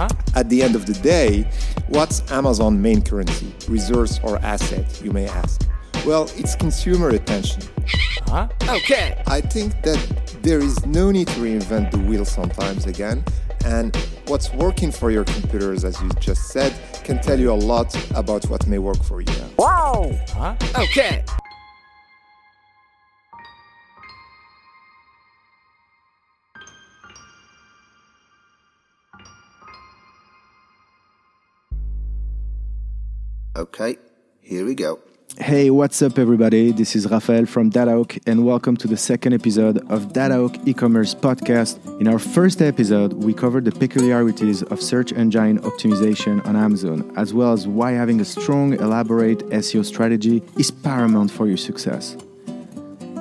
Huh? At the end of the day, what's Amazon main currency, resource, or asset, you may ask? Well, it's consumer attention. Huh? Okay. I think that there is no need to reinvent the wheel sometimes again, and what's working for your computers, as you just said, can tell you a lot about what may work for you. Wow! Huh? Okay. Okay, here we go. Hey, what's up, everybody? This is Raphael from DataHawk, and welcome to the second episode of DataHawk e-commerce podcast. In our first episode, we covered the peculiarities of search engine optimization on Amazon, as well as why having a strong, elaborate SEO strategy is paramount for your success.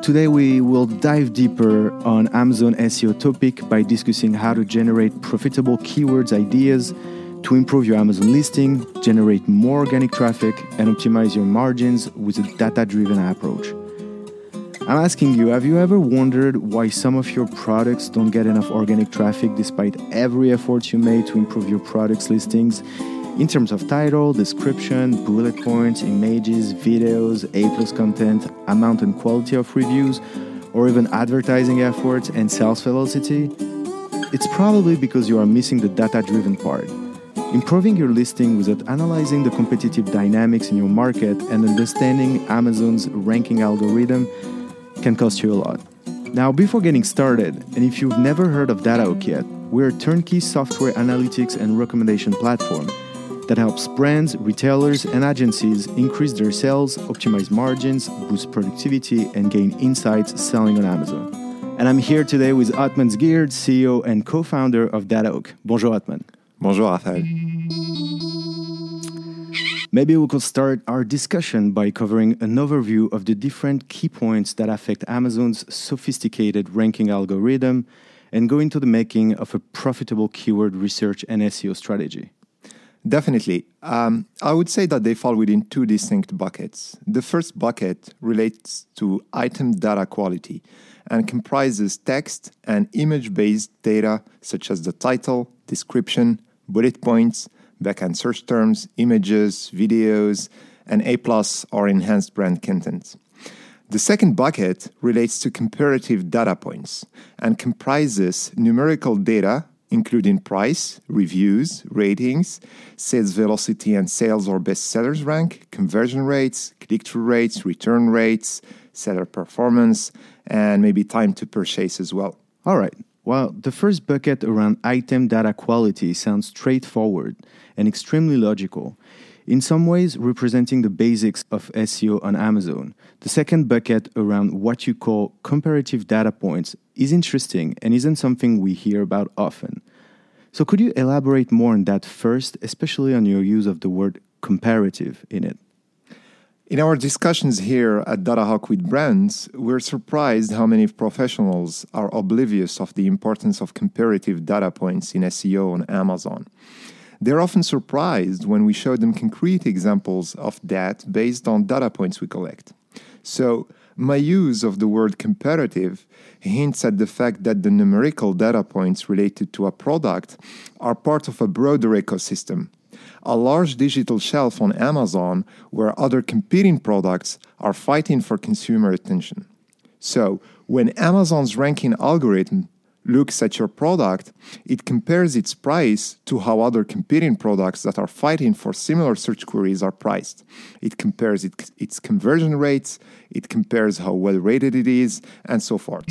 Today, we will dive deeper on Amazon SEO topic by discussing how to generate profitable keywords ideas to improve your Amazon listing, generate more organic traffic, and optimize your margins with a data driven approach. I'm asking you, have you ever wondered why some of your products don't get enough organic traffic despite every effort you made to improve your product's listings in terms of title, description, bullet points, images, videos, A plus content, amount and quality of reviews, or even advertising efforts and sales velocity? It's probably because you are missing the data driven part. Improving your listing without analyzing the competitive dynamics in your market and understanding Amazon's ranking algorithm can cost you a lot. Now, before getting started, and if you've never heard of DataHawk yet, we're a turnkey software analytics and recommendation platform that helps brands, retailers, and agencies increase their sales, optimize margins, boost productivity, and gain insights selling on Amazon. And I'm here today with Othman Zgeerd, CEO and co founder of DataHawk. Bonjour, Othman. Bonjour, Raphaël. Maybe we could start our discussion by covering an overview of the different key points that affect Amazon's sophisticated ranking algorithm and go into the making of a profitable keyword research and SEO strategy. Definitely. Um, I would say that they fall within two distinct buckets. The first bucket relates to item data quality and comprises text and image based data such as the title, description, bullet points, backend search terms, images, videos, and A plus or enhanced brand content. The second bucket relates to comparative data points and comprises numerical data, including price, reviews, ratings, sales velocity and sales or best sellers rank, conversion rates, click through rates, return rates, seller performance, and maybe time to purchase as well. All right. Well, the first bucket around item data quality sounds straightforward and extremely logical, in some ways representing the basics of SEO on Amazon. The second bucket around what you call comparative data points is interesting and isn't something we hear about often. So, could you elaborate more on that first, especially on your use of the word comparative in it? In our discussions here at Datahawk with brands, we're surprised how many professionals are oblivious of the importance of comparative data points in SEO on Amazon. They're often surprised when we show them concrete examples of that based on data points we collect. So, my use of the word comparative hints at the fact that the numerical data points related to a product are part of a broader ecosystem a large digital shelf on Amazon where other competing products are fighting for consumer attention. So, when Amazon's ranking algorithm looks at your product, it compares its price to how other competing products that are fighting for similar search queries are priced. It compares it, its conversion rates, it compares how well rated it is, and so forth.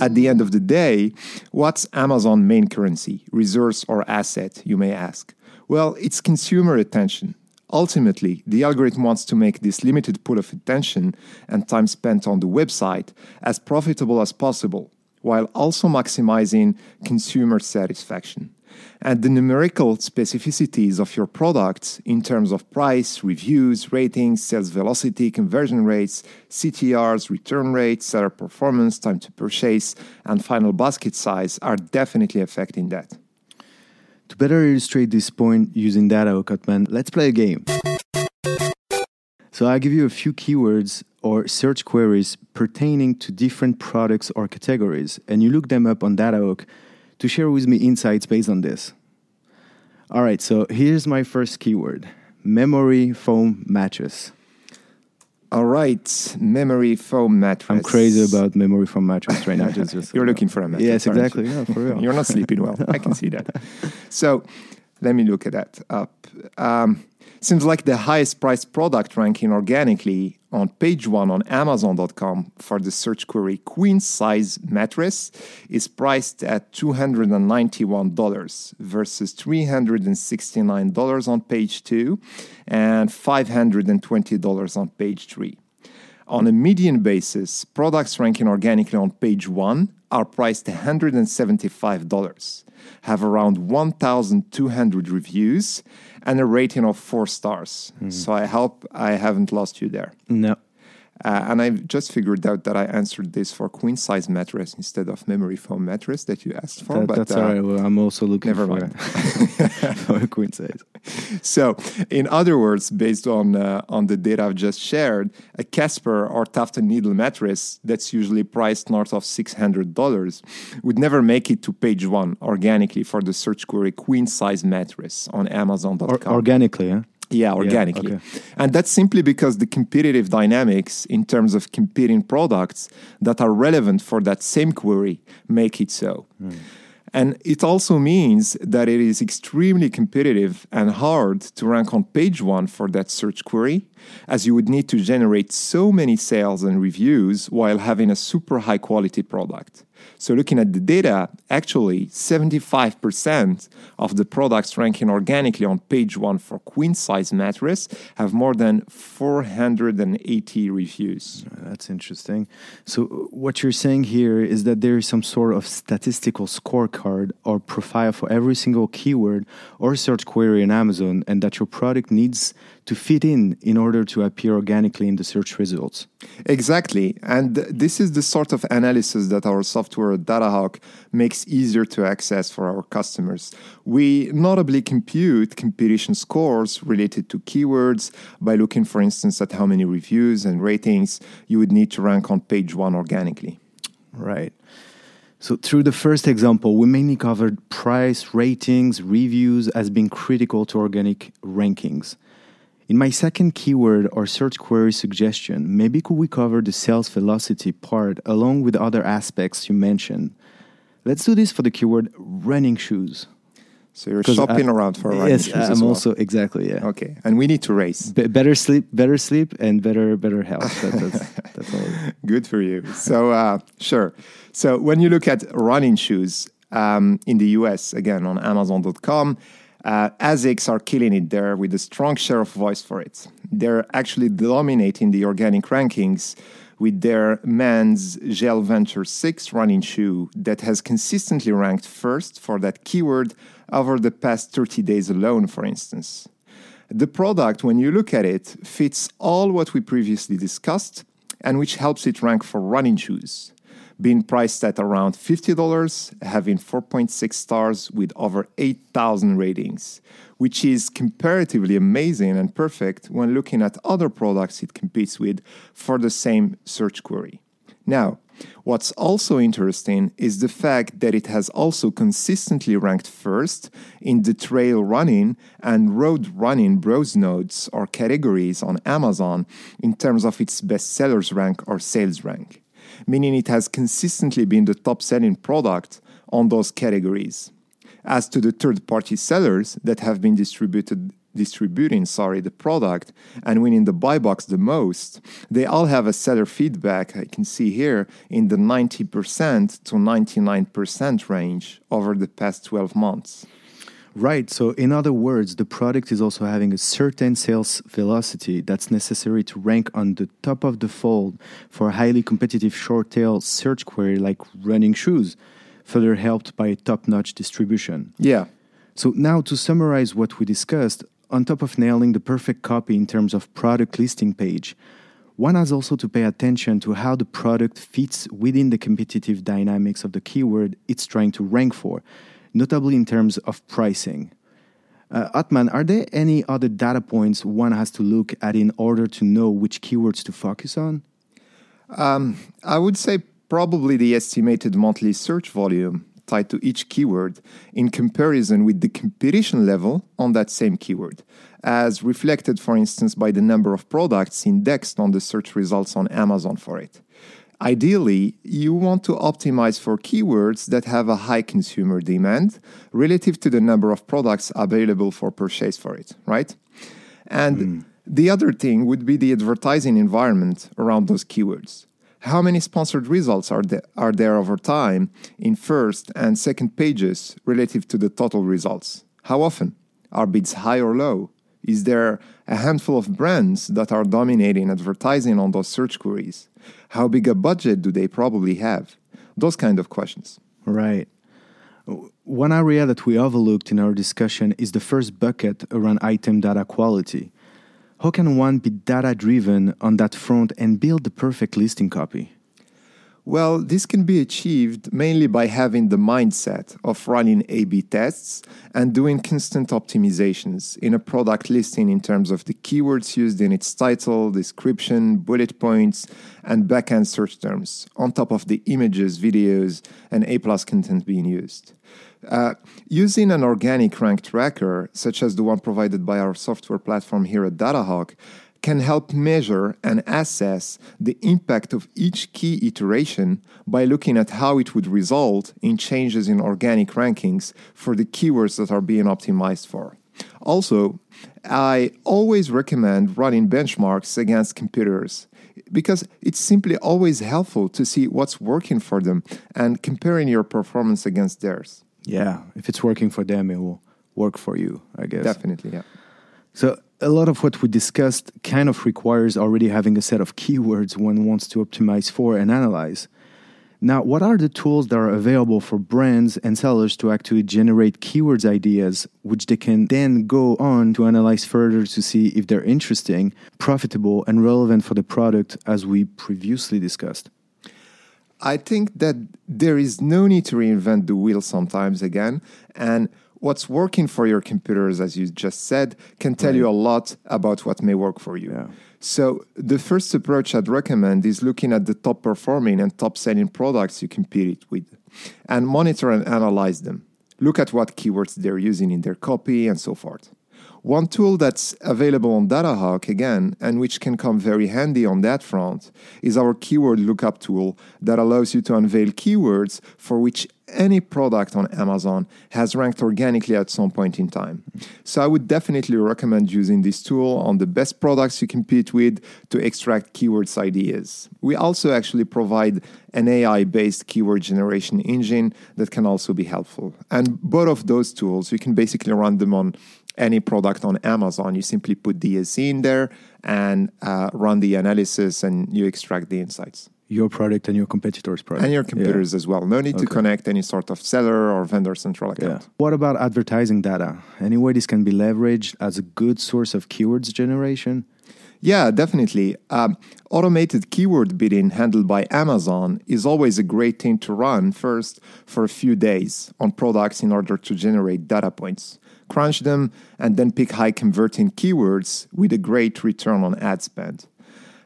At the end of the day, what's Amazon's main currency, resource, or asset, you may ask? Well, it's consumer attention. Ultimately, the algorithm wants to make this limited pool of attention and time spent on the website as profitable as possible, while also maximizing consumer satisfaction. And the numerical specificities of your products in terms of price, reviews, ratings, sales velocity, conversion rates, CTRs, return rates, seller performance, time to purchase, and final basket size are definitely affecting that. To better illustrate this point using data, Okatman, let's play a game. So I'll give you a few keywords or search queries pertaining to different products or categories, and you look them up on DataHawk to share with me insights based on this. All right, so here's my first keyword memory foam mattress. All right, memory foam mattress. I'm crazy about memory foam mattress right now. Just, just You're looking for a mattress. Yes, exactly. Yeah, for real. You're not sleeping well. I can see that. So let me look at that up. Um, seems like the highest priced product ranking organically on page one on Amazon.com for the search query queen size mattress is priced at $291 versus $369 on page two and $520 on page three. On a median basis, products ranking organically on page one are priced $175, have around 1,200 reviews, and a rating of four stars. Hmm. So I hope I haven't lost you there. No. Uh, and I've just figured out that I answered this for queen size mattress instead of memory foam mattress that you asked for. That, but that's uh, all right. Well, I'm also looking never for, mind. for a queen size. So, in other words, based on uh, on the data I've just shared, a Casper or Tuft & Needle mattress that's usually priced north of six hundred dollars would never make it to page one organically for the search query queen size mattress on Amazon.com. Or, organically, huh? Yeah, organically. okay. And that's simply because the competitive dynamics in terms of competing products that are relevant for that same query make it so. Hmm. And it also means that it is extremely competitive and hard to rank on page one for that search query, as you would need to generate so many sales and reviews while having a super high quality product. So, looking at the data, actually 75% of the products ranking organically on page one for queen size mattress have more than 480 reviews. That's interesting. So, uh, what you're saying here is that there is some sort of statistical scorecard or profile for every single keyword or search query in Amazon, and that your product needs to fit in in order to appear organically in the search results. Exactly. And this is the sort of analysis that our software at DataHawk makes easier to access for our customers. We notably compute competition scores related to keywords by looking, for instance, at how many reviews and ratings you would need to rank on page one organically. Right. So, through the first example, we mainly covered price, ratings, reviews as being critical to organic rankings. In my second keyword or search query suggestion, maybe could we cover the sales velocity part along with other aspects you mentioned? Let's do this for the keyword running shoes. So you're shopping I- around for running shoes. yes, I'm well. also exactly yeah. Okay, and we need to race. Be- better sleep, better sleep, and better better health. That, that's that's all. Good for you. So, uh, sure. So, when you look at running shoes um, in the US, again on Amazon.com, uh, ASICS are killing it there with a strong share of voice for it. They're actually dominating the organic rankings with their men's Gel Venture 6 running shoe that has consistently ranked first for that keyword over the past 30 days alone, for instance. The product, when you look at it, fits all what we previously discussed and which helps it rank for running shoes. Being priced at around $50, having 4.6 stars with over 8,000 ratings, which is comparatively amazing and perfect when looking at other products it competes with for the same search query. Now, what's also interesting is the fact that it has also consistently ranked first in the trail running and road running browse nodes or categories on Amazon in terms of its bestsellers rank or sales rank, meaning it has consistently been the top selling product on those categories. As to the third party sellers that have been distributed distributing sorry the product and winning the buy box the most they all have a seller feedback i can see here in the 90% to 99% range over the past 12 months Right. So, in other words, the product is also having a certain sales velocity that's necessary to rank on the top of the fold for a highly competitive short tail search query like running shoes, further helped by top notch distribution. yeah So, now to summarize what we discussed, on top of nailing the perfect copy in terms of product listing page, one has also to pay attention to how the product fits within the competitive dynamics of the keyword it's trying to rank for, notably in terms of pricing. Uh, Othman, are there any other data points one has to look at in order to know which keywords to focus on? I would say probably the estimated monthly search volume tied to each keyword in comparison with the competition level on that same keyword, as reflected, for instance, by the number of products indexed on the search results on Amazon for it. Ideally, you want to optimize for keywords that have a high consumer demand relative to the number of products available for purchase for it, right? And mm. the other thing would be the advertising environment around those keywords. How many sponsored results are there, are there over time in first and second pages relative to the total results? How often? Are bids high or low? Is there a handful of brands that are dominating advertising on those search queries? How big a budget do they probably have? Those kind of questions. Right. One area that we overlooked in our discussion is the first bucket around item data quality. How can one be data driven on that front and build the perfect listing copy? Well, this can be achieved mainly by having the mindset of running A B tests and doing constant optimizations in a product listing in terms of the keywords used in its title, description, bullet points, and backend search terms, on top of the images, videos, and A plus content being used. Uh, using an organic rank tracker, such as the one provided by our software platform here at Datahawk, can help measure and assess the impact of each key iteration by looking at how it would result in changes in organic rankings for the keywords that are being optimized for. Also, I always recommend running benchmarks against competitors because it's simply always helpful to see what's working for them and comparing your performance against theirs. Yeah, if it's working for them, it will work for you, I guess. Definitely, yeah. So, a lot of what we discussed kind of requires already having a set of keywords one wants to optimize for and analyze. Now, what are the tools that are available for brands and sellers to actually generate keywords ideas, which they can then go on to analyze further to see if they're interesting, profitable, and relevant for the product, as we previously discussed? I think that there is no need to reinvent the wheel sometimes again. And what's working for your computers, as you just said, can tell right. you a lot about what may work for you. Yeah. So, the first approach I'd recommend is looking at the top performing and top selling products you compete with and monitor and analyze them. Look at what keywords they're using in their copy and so forth. One tool that's available on Datahawk again, and which can come very handy on that front, is our keyword lookup tool that allows you to unveil keywords for which any product on Amazon has ranked organically at some point in time. So I would definitely recommend using this tool on the best products you compete with to extract keywords ideas. We also actually provide an AI based keyword generation engine that can also be helpful. And both of those tools, you can basically run them on any product on Amazon. You simply put DSC in there and uh, run the analysis, and you extract the insights. Your product and your competitors' product. And your competitors yeah. as well. No need okay. to connect any sort of seller or vendor central account. Yeah. What about advertising data? Any way this can be leveraged as a good source of keywords generation? Yeah, definitely. Um, automated keyword bidding handled by Amazon is always a great thing to run first for a few days on products in order to generate data points crunch them, and then pick high converting keywords with a great return on ad spend.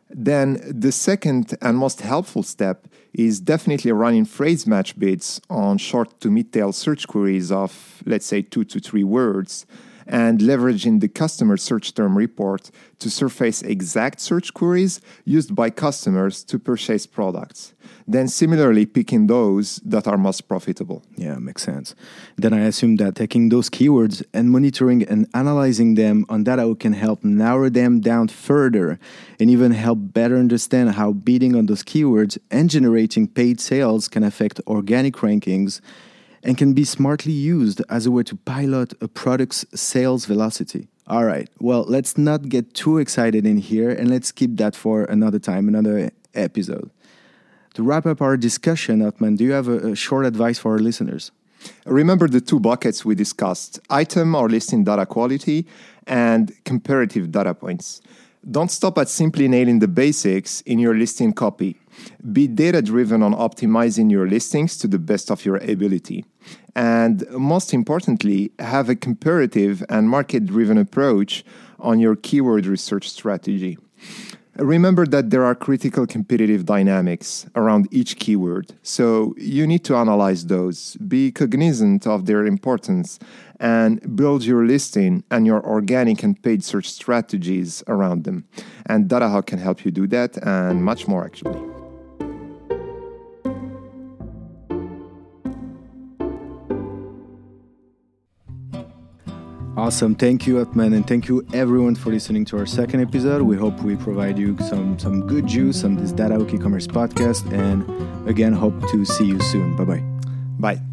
Then the second and most helpful step is definitely running phrase match bids on short to mid tail search queries of, let's say, two to three words and leveraging the customer search term report to surface exact search queries used by customers to purchase products. Then, similarly, picking those that are most profitable. Yeah, makes sense. Then I assume that taking those keywords and monitoring and analyzing them on data can help narrow them down further and even help better understand how bidding on those keywords and generating paid sales can affect organic rankings and can be smartly used as a way to pilot a product's sales velocity. All right, well, let's not get too excited in here and let's keep that for another time, another episode. To wrap up our discussion, Othman, do you have a, a short advice for our listeners? Remember the two buckets we discussed item or listing data quality and comparative data points. Don't stop at simply nailing the basics in your listing copy. Be data driven on optimizing your listings to the best of your ability. And most importantly, have a comparative and market driven approach on your keyword research strategy. Remember that there are critical competitive dynamics around each keyword, so you need to analyze those, be cognizant of their importance, and build your listing and your organic and paid search strategies around them. And DataHawk can help you do that and much more actually. Awesome. Thank you, Othman, and thank you everyone for listening to our second episode. We hope we provide you some some good juice on this Data e-commerce podcast, and again, hope to see you soon. Bye bye. Bye.